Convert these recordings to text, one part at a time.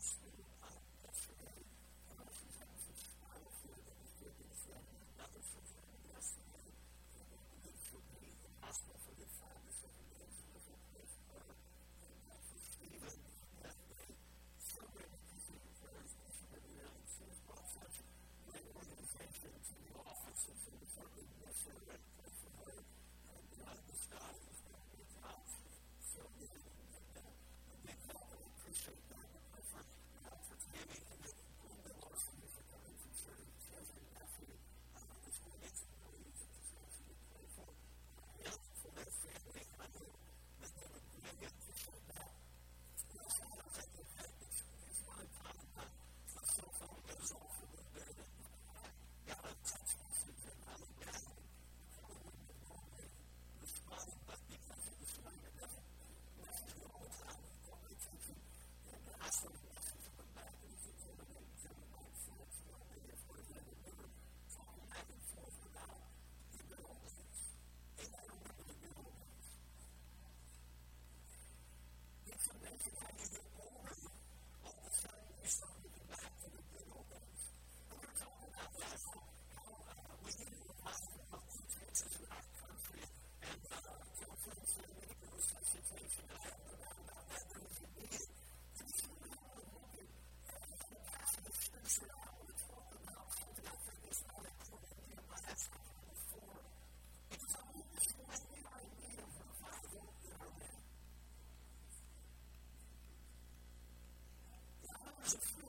gospel from as a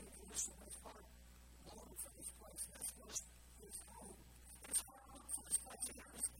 asking for the heart. Lord, for this place, that's most of his home. This heart, for this place, that's most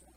that's right.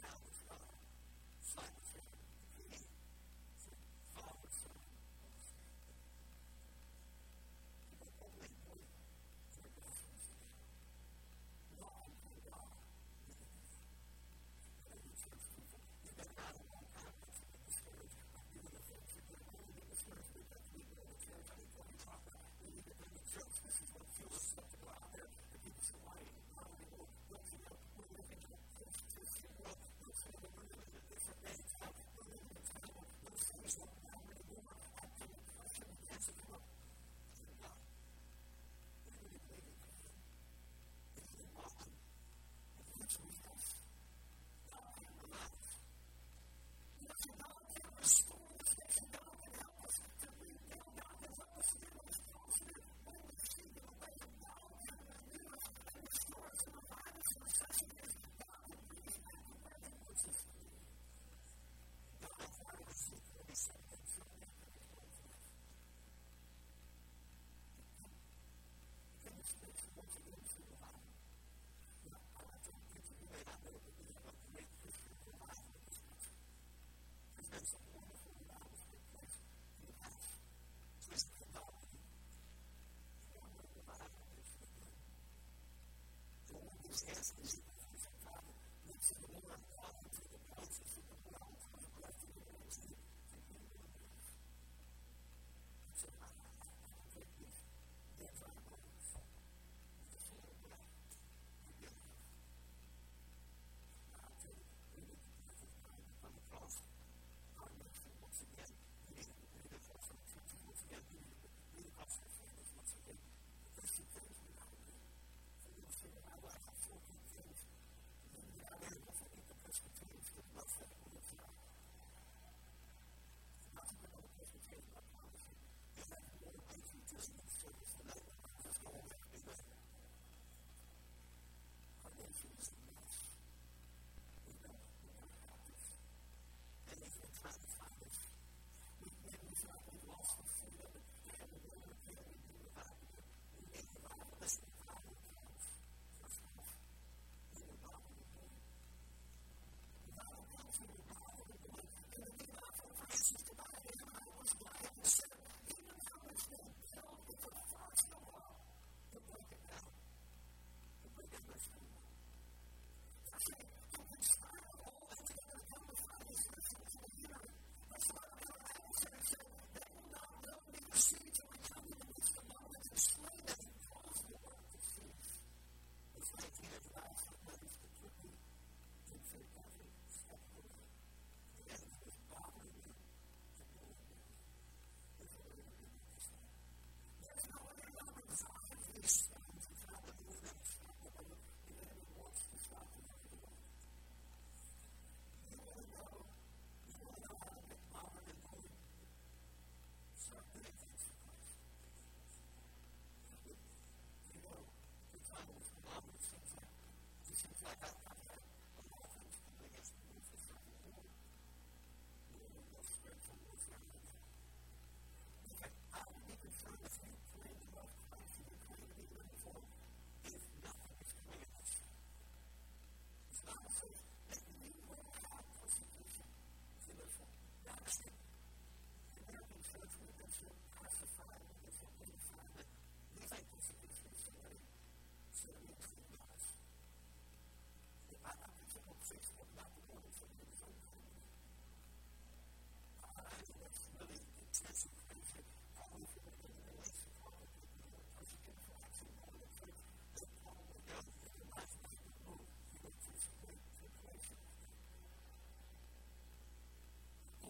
Yes, yes, yes.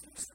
Thanks.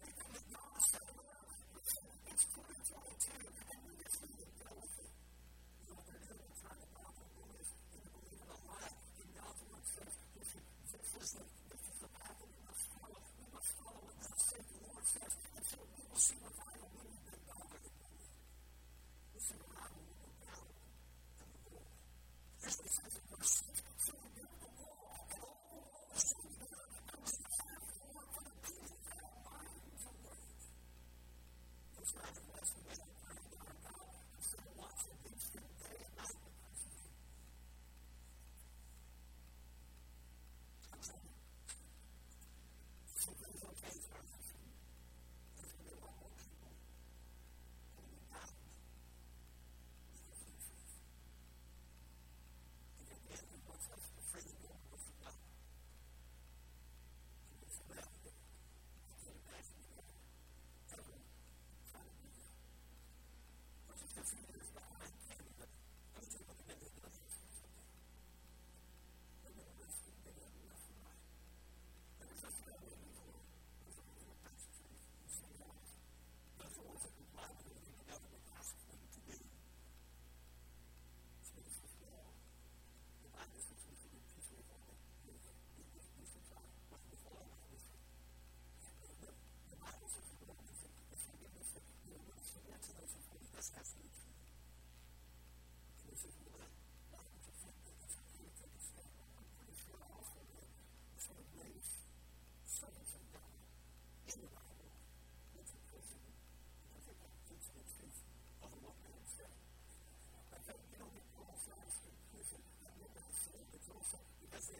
also because they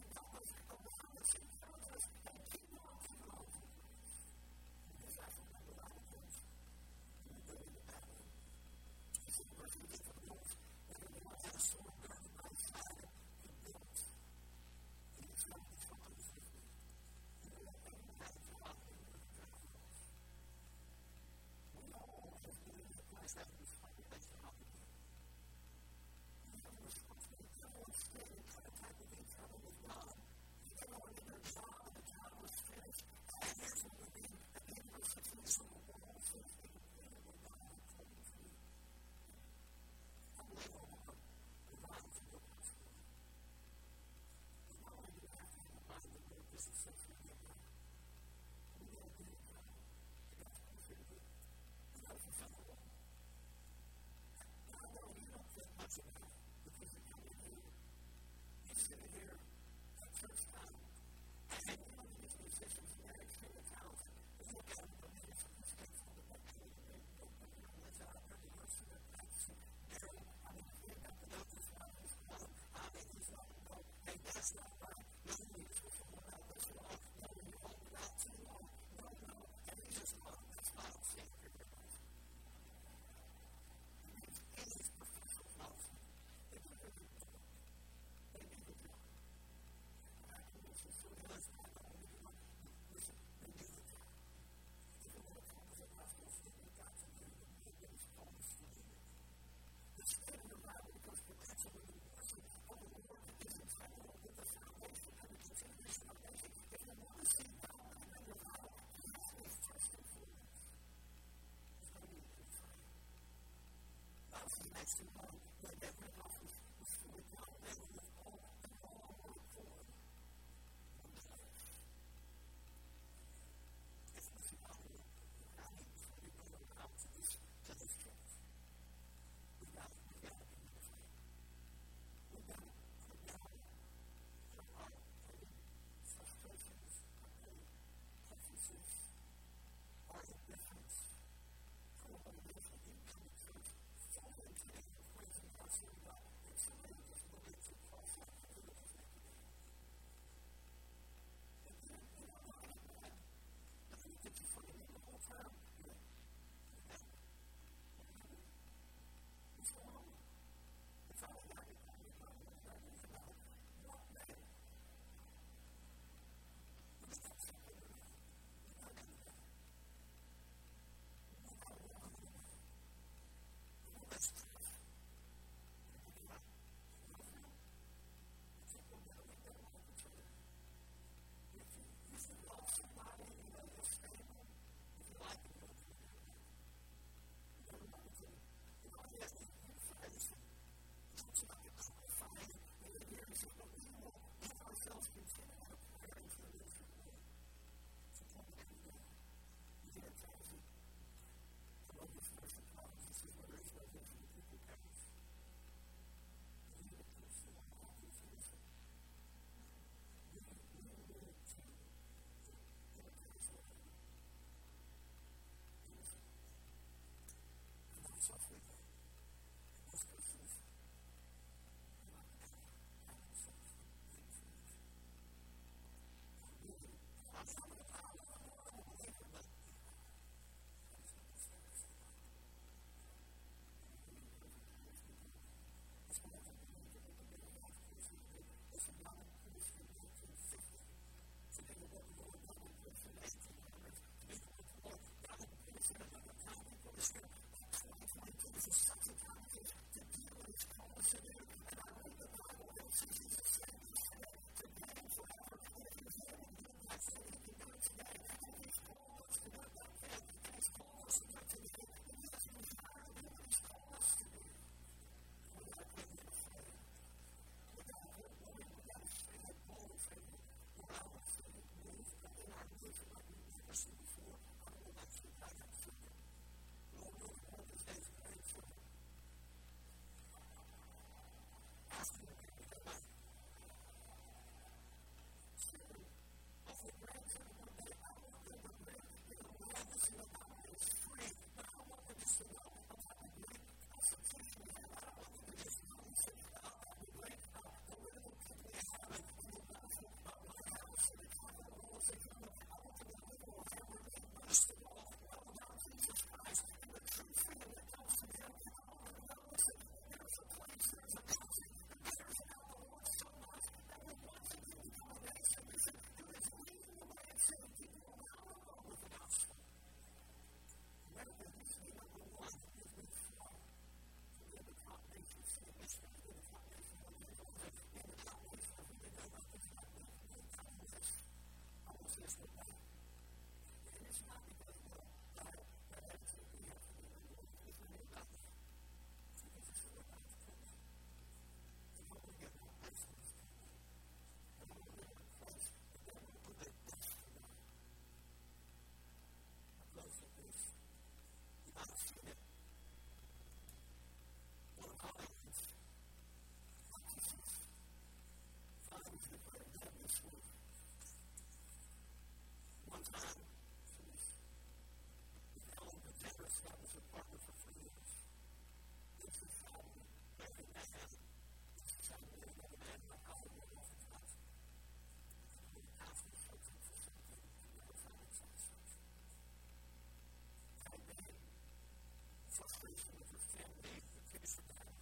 frustration of your family, the case of that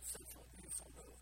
sexual abuse, although